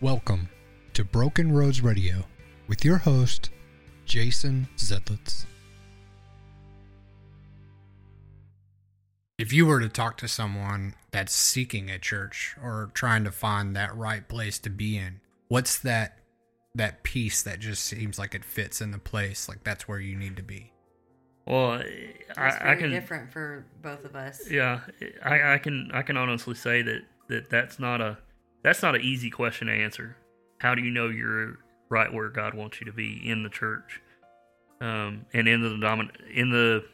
Welcome to Broken Roads Radio with your host, Jason Zedlitz. If you were to talk to someone that's seeking a church or trying to find that right place to be in, what's that that piece that just seems like it fits in the place, like that's where you need to be? Well, It's I, very I can. different for both of us. Yeah, I, I can. I can honestly say that, that that's not a that's not an easy question to answer. How do you know you're right where God wants you to be in the church, um, and in the domin- in the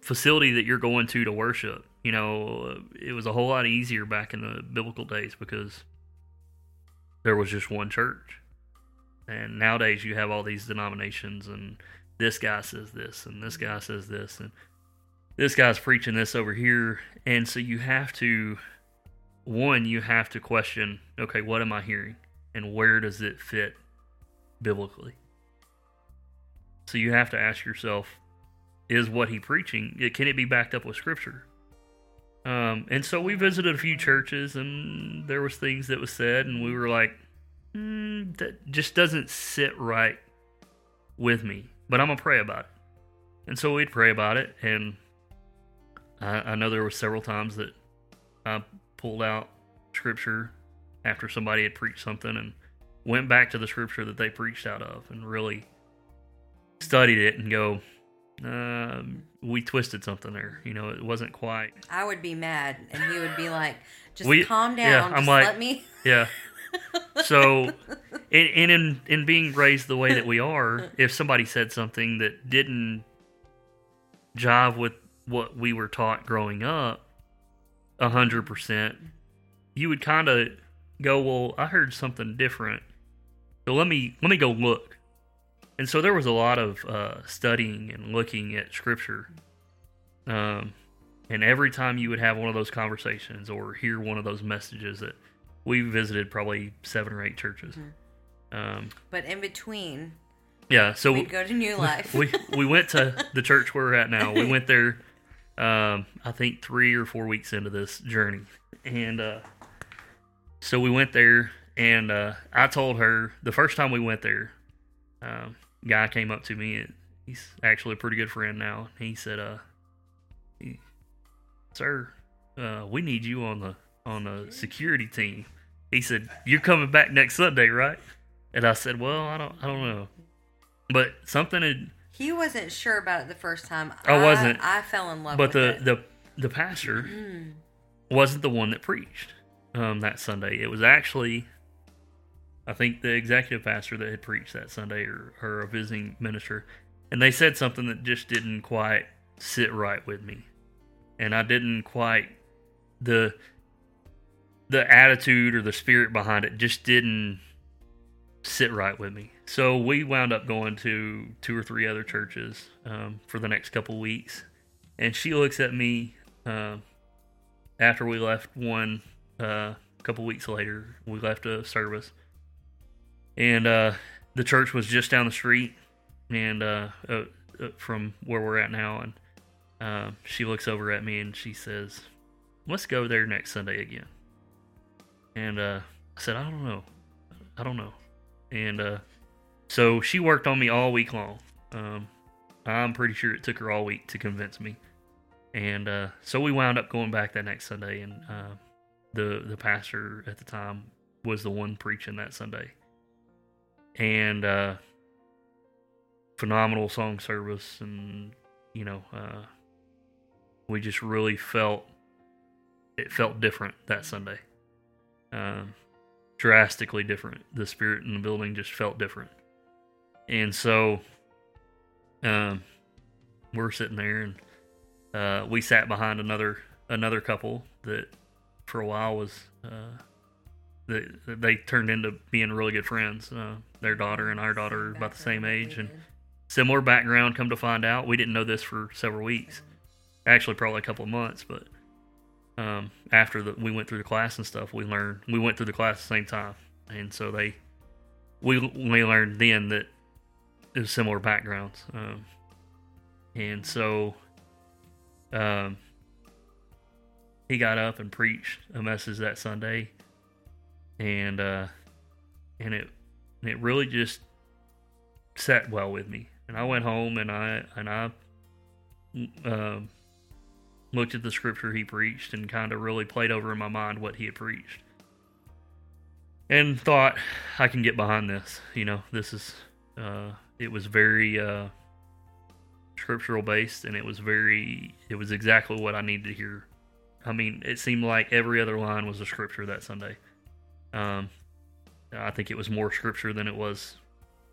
facility that you're going to to worship? You know, it was a whole lot easier back in the biblical days because there was just one church, and nowadays you have all these denominations and this guy says this and this guy says this and this guy's preaching this over here and so you have to one you have to question okay what am i hearing? And where does it fit biblically? So you have to ask yourself is what he preaching can it be backed up with scripture? Um, and so we visited a few churches and there was things that was said and we were like mm, that just doesn't sit right with me but i'm gonna pray about it. And so we'd pray about it and I, I know there were several times that I pulled out scripture after somebody had preached something and went back to the scripture that they preached out of and really studied it and go, um, we twisted something there. You know, it wasn't quite. I would be mad, and he would be like, "Just We- calm down. yeah, I'm just like- let me." Yeah. So, and, and in in being raised the way that we are, if somebody said something that didn't jive with what we were taught growing up, hundred percent, you would kind of go, "Well, I heard something different, so let me let me go look." And so there was a lot of uh, studying and looking at scripture. Um, and every time you would have one of those conversations or hear one of those messages that we visited probably seven or eight churches. Um, But in between, yeah, so we'd go to New Life. we we went to the church where we're at now. We went there, um, I think three or four weeks into this journey, and uh, so we went there, and uh, I told her the first time we went there, um, guy came up to me. And he's actually a pretty good friend now. He said, "Uh, sir, uh, we need you on the on the security team." He said, "You're coming back next Sunday, right?" And I said, "Well, I don't, I don't know." But something had, he wasn't sure about it the first time. I wasn't. I, fell in love. but with the it. the the pastor Mm. wasn't the one that preached um, that Sunday. It was actually, I think, the executive pastor that had preached that Sunday, or or a visiting minister, and they said something that just didn't quite sit right with me, and I didn't quite the the attitude or the spirit behind it just didn't sit right with me. So we wound up going to two or three other churches um, for the next couple weeks, and she looks at me uh, after we left one uh, a couple weeks later. We left a service, and uh, the church was just down the street, and uh, from where we're at now, and uh, she looks over at me and she says, "Let's go there next Sunday again." And uh, I said, "I don't know, I don't know," and uh, so she worked on me all week long. Um, I'm pretty sure it took her all week to convince me. And uh, so we wound up going back that next Sunday, and uh, the the pastor at the time was the one preaching that Sunday. And uh, phenomenal song service, and you know, uh, we just really felt it felt different that Sunday. Um, drastically different. The spirit in the building just felt different. And so um, we're sitting there and uh, we sat behind another another couple that for a while was uh, they, they turned into being really good friends. Uh, their daughter and our daughter are about the same age and similar background. Come to find out, we didn't know this for several weeks, actually probably a couple of months. But um, after the, we went through the class and stuff, we learned we went through the class at the same time, and so they we we learned then that it was similar backgrounds, um, and so um, he got up and preached a message that Sunday, and uh, and it it really just sat well with me. And I went home and I and I uh, looked at the scripture he preached and kind of really played over in my mind what he had preached, and thought I can get behind this. You know, this is uh, it was very uh, scriptural based, and it was very it was exactly what I needed to hear. I mean, it seemed like every other line was a scripture that Sunday. Um, I think it was more scripture than it was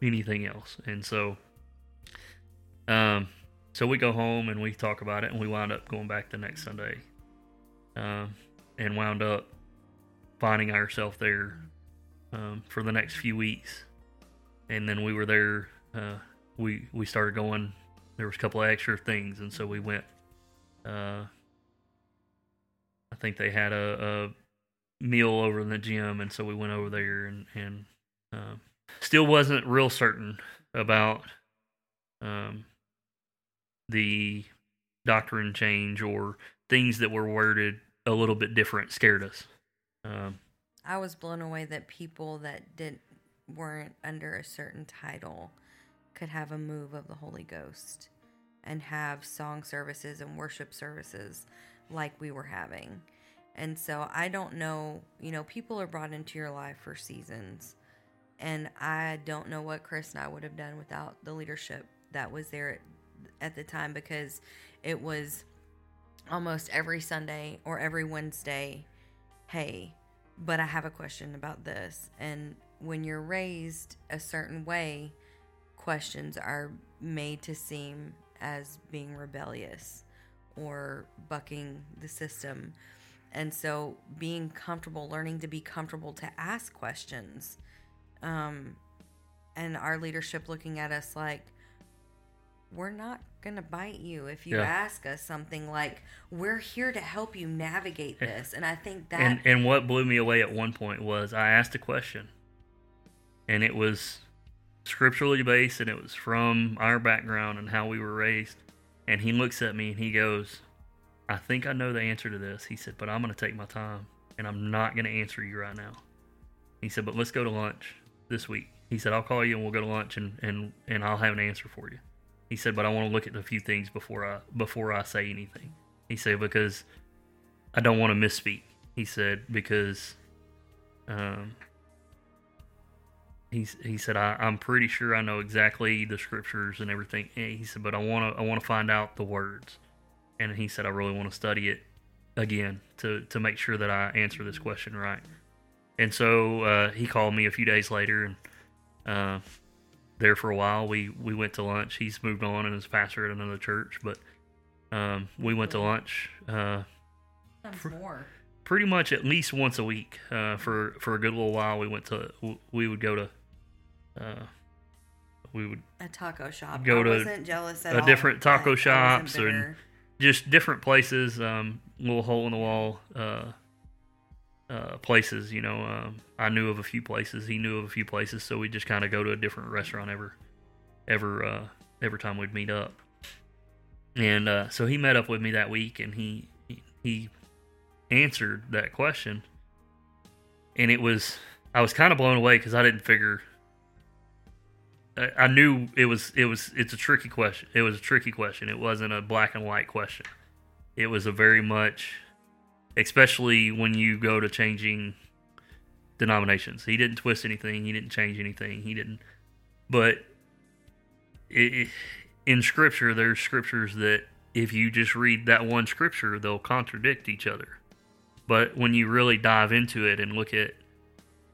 anything else, and so, um, so we go home and we talk about it, and we wound up going back the next Sunday, um, and wound up finding ourselves there um, for the next few weeks, and then we were there. Uh, we we started going. There was a couple of extra things, and so we went. Uh, I think they had a, a meal over in the gym, and so we went over there and and uh, still wasn't real certain about um, the doctrine change or things that were worded a little bit different scared us. Um, I was blown away that people that didn't weren't under a certain title could have a move of the Holy Ghost and have song services and worship services like we were having. And so I don't know, you know, people are brought into your life for seasons. And I don't know what Kris and I would have done without the leadership that was there at, the time because it was almost every Sunday or every Wednesday, hey, but I have a question about this. And when you're raised a certain way, questions are made to seem as being rebellious or bucking the system. And so being comfortable, learning to be comfortable to ask questions, um, and our leadership looking at us like, we're not going to bite you if you Yeah. ask us something like, we're here to help you navigate eh, this. And I think that. and and what blew me away at one point was I asked a question, and it was scripturally based, and it was from our background and how we were raised. And he looks at me and he goes, "I think I know the answer to this." He said, "But I'm going to take my time, and I'm not going to answer you right now." He said, "But let's go to lunch this week." He said, "I'll call you and we'll go to lunch, and and and I'll have an answer for you." He said, "But I want to look at a few things before I before I say anything." He said, "Because." I don't want to misspeak. He said because um, he he said I, I'm pretty sure I know exactly the scriptures and everything. And he said, but I want to I want to find out the words. And he said I really want to study it again to to make sure that I answer this question right. And so uh, he called me a few days later and uh, there for a while. We we went to lunch. He's moved on and is pastor at another church, but um, we went to lunch. Uh, Sometimes more. pretty much at least once a week uh, for for a good little while. We went to we would go to uh, we would A taco shop. Go I to wasn't jealous at a all. different taco I- I wasn't shops and- just different places, um, little hole in the wall uh, uh, places. You know, um, I knew of a few places. He knew of a few places, so we just kind of go to a different restaurant ever, ever, uh, every time we'd meet up. And uh, so he met up with me that week, and he he answered that question, and it was I was kind of blown away because I didn't figure. I I knew it was it was it's a tricky question. It was a tricky question. It wasn't a black and white question. It was a very much, especially when you go to changing denominations. He didn't twist anything. He didn't change anything. He didn't. But it, in Scripture, there's scriptures that if you just read that one scripture, they'll contradict each other. But when you really dive into it and look at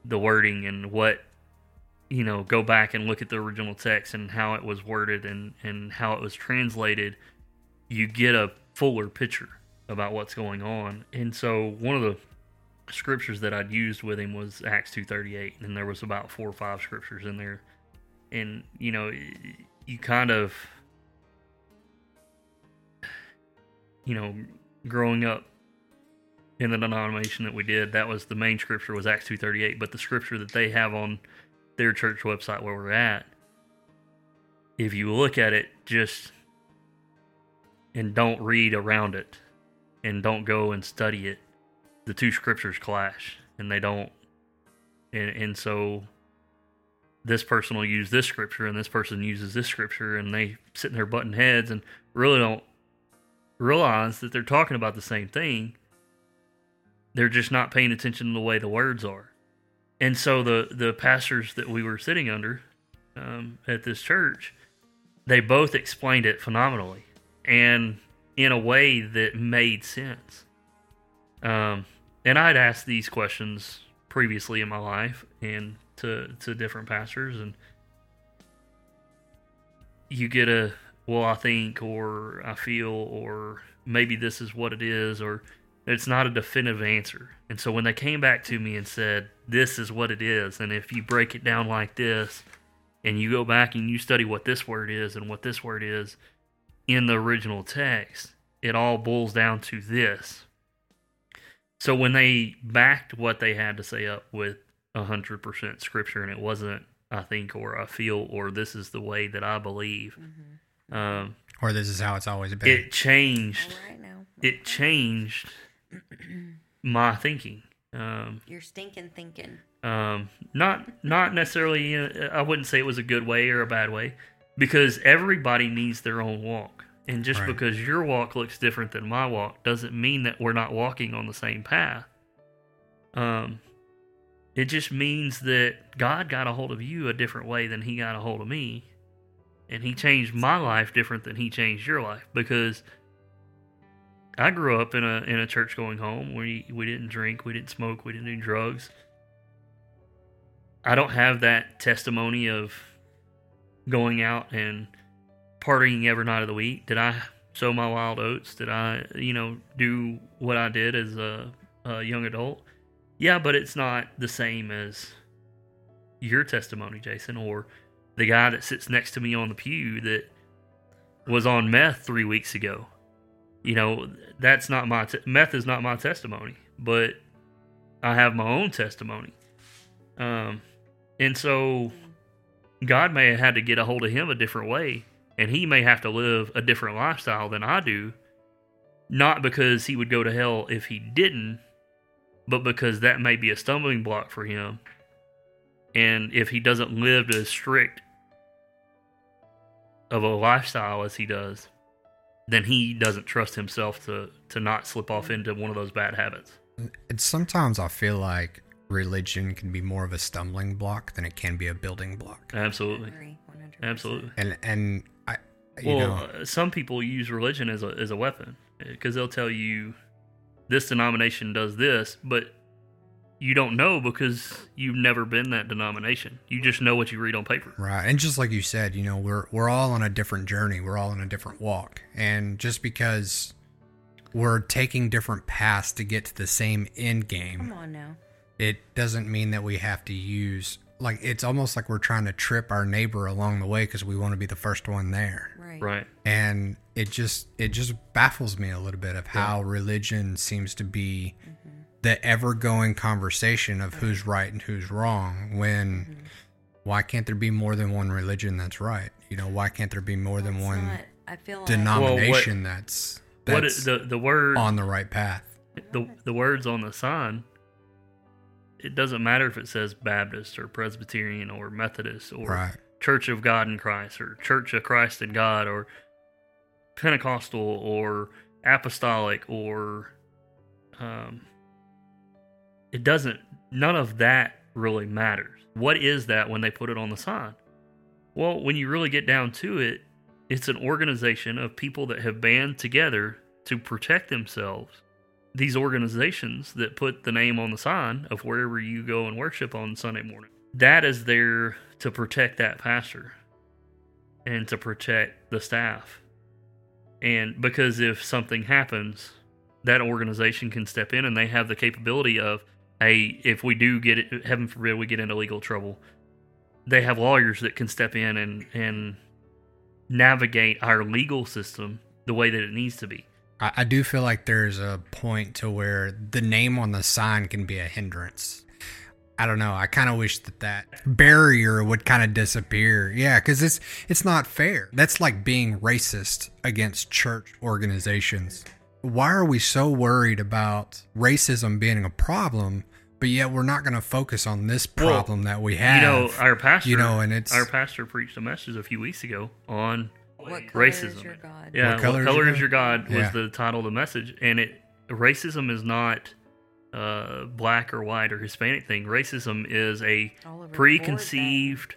the wording and what you know, go back and look at the original text and how it was worded and, and how it was translated, you get a fuller picture about what's going on. And so one of the scriptures that I'd used with him was Acts 2:38 and there was about four or five scriptures in there. And you know, you kind of you know, growing up in the denomination that we did, that was the main scripture was Acts 2:38, but the scripture that they have on their church website where we're at, if you look at it just and don't read around it and don't go and study it, the two scriptures clash and they don't. And and so this person will use this scripture and this person uses this scripture and they sit in their button heads and really don't realize that they're talking about the same thing. They're just not paying attention to the way the words are. And so the the pastors that we were sitting under um, at this church they both explained it phenomenally. And in a way that made sense. Um, and i'd asked these questions previously in my life and to to different pastors and you get a well i think or i feel or maybe this is what it is or it's not a definitive answer. And so when they came back to me and said this is what it is and if you break it down like this and you go back and you study what this word is and what this word is in the original text it all boils down to this so when they backed what they had to say up with hundred percent scripture, and it wasn't I think or I feel or this is the way that I believe, um, Or this is how it's always been. it changed. All right now. It changed my thinking. Um, You're stinking thinking. um, not not necessarily. uh, I wouldn't say it was a good way or a bad way, because everybody needs their own walk, and just Right. because your walk looks different than my walk doesn't mean that we're not walking on the same path. Um, it just means that God got a hold of you a different way than He got a hold of me, and He changed my life different than He changed your life because. I grew up in a in a church going home. We we didn't drink, we didn't smoke, we didn't do drugs. I don't have that testimony of going out and partying every night of the week. Did I sow my wild oats? Did I, you know, do what I did as a, a young adult? Yeah, but it's not the same as your testimony, Jason, or the guy that sits next to me on the pew that was on meth three weeks ago. You know, that's not my te- meth is not my testimony, but I have my own testimony. Um, and so God may have had to get a hold of him a different way, and he may have to live a different lifestyle than I do, not because he would go to hell if he didn't, but because that may be a stumbling block for him. And if he doesn't live as strict of a lifestyle as he does, then he doesn't trust himself to to not slip off into one of those bad habits. And sometimes I feel like religion can be more of a stumbling block than it can be a building block. Absolutely, 100%. absolutely. And and I you Well, know uh, some people use religion as a as a weapon because they'll tell you this denomination does this, but you don't know because you've never been that denomination. You just know what you read on paper. Right. And just like you said, you know, we're we're all on a different journey. We're all on a different walk. And just because we're taking different paths to get to the same end game. Come on now. It doesn't mean that we have to use like it's almost like we're trying to trip our neighbor along the way because we want to be the first one there. Right. Right. And it just it just baffles me a little bit of how religion seems to be mm-hmm. the ever going conversation of who's right and who's wrong when mm-hmm. why can't there be more than one religion that's right? You know, why can't there be more than one not- I feel like denomination that's What that's it, the the word on the right path? the the words on the sign? It doesn't matter if it says Baptist or Presbyterian or Methodist or Right. Church of God in Christ or Church of Christ in God or Pentecostal or Apostolic or um, it doesn't none of that really matters. What is that when they put it on the sign? Well, when you really get down to it, it's an organization of people that have band together to protect themselves. These organizations that put the name on the sign of wherever you go and worship on Sunday morning, that is there to protect that pastor and to protect the staff. And because if something happens, that organization can step in and they have the capability of, hey, if we do get it, heaven forbid, we get into legal trouble, they have lawyers that can step in and, and navigate our legal system the way that it needs to be. I, I do feel like there's a point to where the name on the sign can be a hindrance. I don't know. I kind of wish that that barrier would kind of disappear. Yeah, because it's it's not fair. That's like being racist against church organizations. Why are we so worried about racism being a problem but yet we're not going to focus on this Well, problem that we have. You know, our pastor. you know, and it's our pastor preached a message a few weeks ago on What color racism. is your God? Yeah, What what color color, is your is your God was Yeah. the title of the message, and it racism is not uh, black or white or Hispanic thing. Racism is a All over the board preconceived.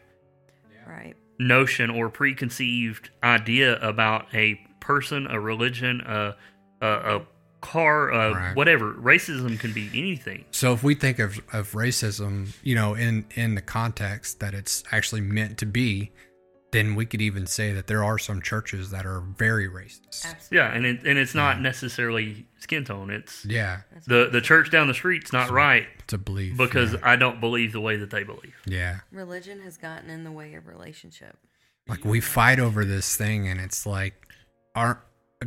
Right. notion or preconceived idea about a person, a religion, a a, a car, uh, Right. whatever. Racism can be anything. So if we think of, of racism, you know, in in the context that it's actually meant to be, then we could even say that there are some churches that are very racist. Absolutely. Yeah, and it, and it's not necessarily skin tone. It's Yeah, the the church down the street's not right to believe because yeah. I don't believe the way that they believe. yeah. religion has gotten in the way of relationship. Like we fight over this thing, and it's like, aren't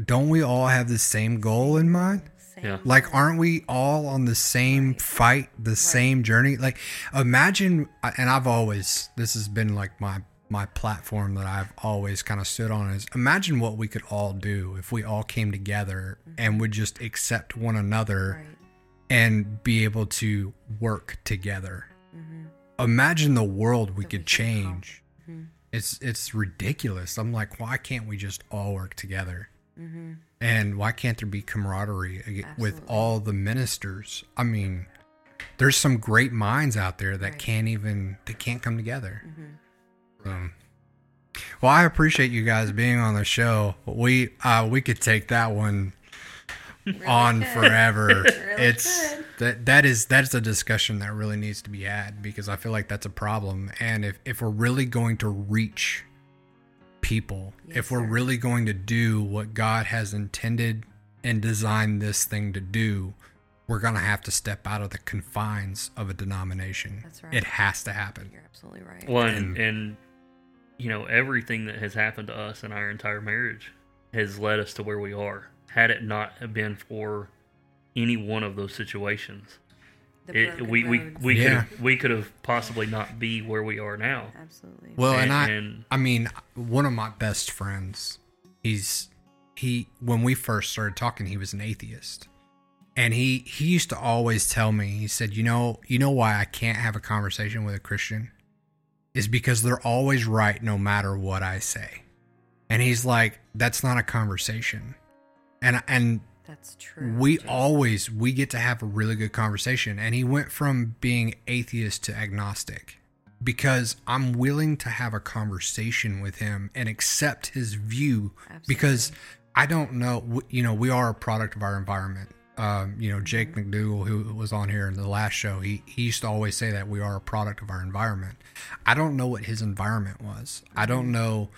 don't we all have the same goal in mind? Same Yeah. Like, aren't we all on the same Right. fight, the same journey? Like, imagine, and I've always, this has been like my my platform that I've always kind of stood on is imagine what we could all do if we all came together and would just accept one another Right. and be able to work together. Mm-hmm. Imagine the world we That could could change. Mhm. It's it's ridiculous. I'm like, why can't we just all work together? Mm-hmm. And why can't there be camaraderie ag- with all the ministers? I mean, there's some great minds out there that Right. can't even they can't come together. Um, well, I appreciate you guys being on the show. We uh, we could take that one on could. forever. Really it's could. that that is that's a discussion that really needs to be had because I feel like that's a problem. And if if we're really going to reach people, Yes, if we're sir. really going to do what God has intended and designed this thing to do, we're gonna have to step out of the confines of a denomination. That's right. It has to happen. You're absolutely right. Well, And- and, and you know everything that has happened to us in our entire marriage has led us to where we are. Had it not have been for any one of those situations, it, broken we we we Yeah. could we could have possibly not be where we are now. absolutely. Well, and, And- I, and- I mean, one of my best friends, he's he when we first started talking, he was an atheist, and he he used to always tell me, he said, you know, you know why I can't have a conversation with a Christian, is because they're always right no matter what I say, and he's like, that's not a conversation, and and That's true. we Jason. always we get to have a really good conversation and he went from being atheist to agnostic because i'm willing to have a conversation with him and accept his view because i don't know you know we are a product of our environment um, you know jake mm-hmm. mcdougal who was on here in the last show he, he used to always say that we are a product of our environment. I don't know what his environment was. I don't mm-hmm. know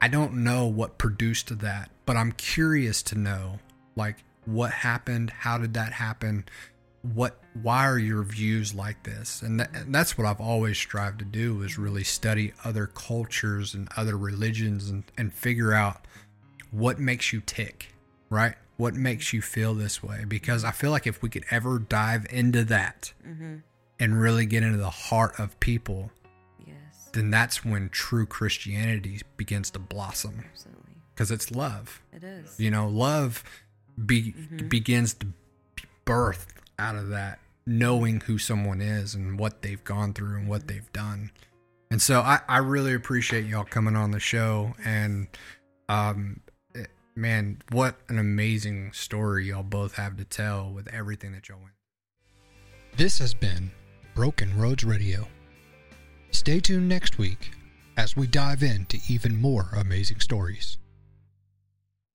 i don't know what produced that but i'm curious to know like what happened how did that happen what why are your views like this? And, that, and that's what i've always strived to do is mm-hmm. really study other cultures and other religions and, and figure out what makes you tick right what makes you feel this way because i feel like if we could ever dive into that Mm-hmm. and really get into the heart of people Yes. then that's when true christianity begins to blossom Absolutely. because it's love It is. you know love be, Mhm. begins to birth out of that knowing who someone is and what they've gone through and what they've done and so i, I really appreciate y'all coming on the show and um man what an amazing story y'all both have to tell with everything that y'all went this has been broken roads radio. Stay tuned next week as we dive into even more amazing stories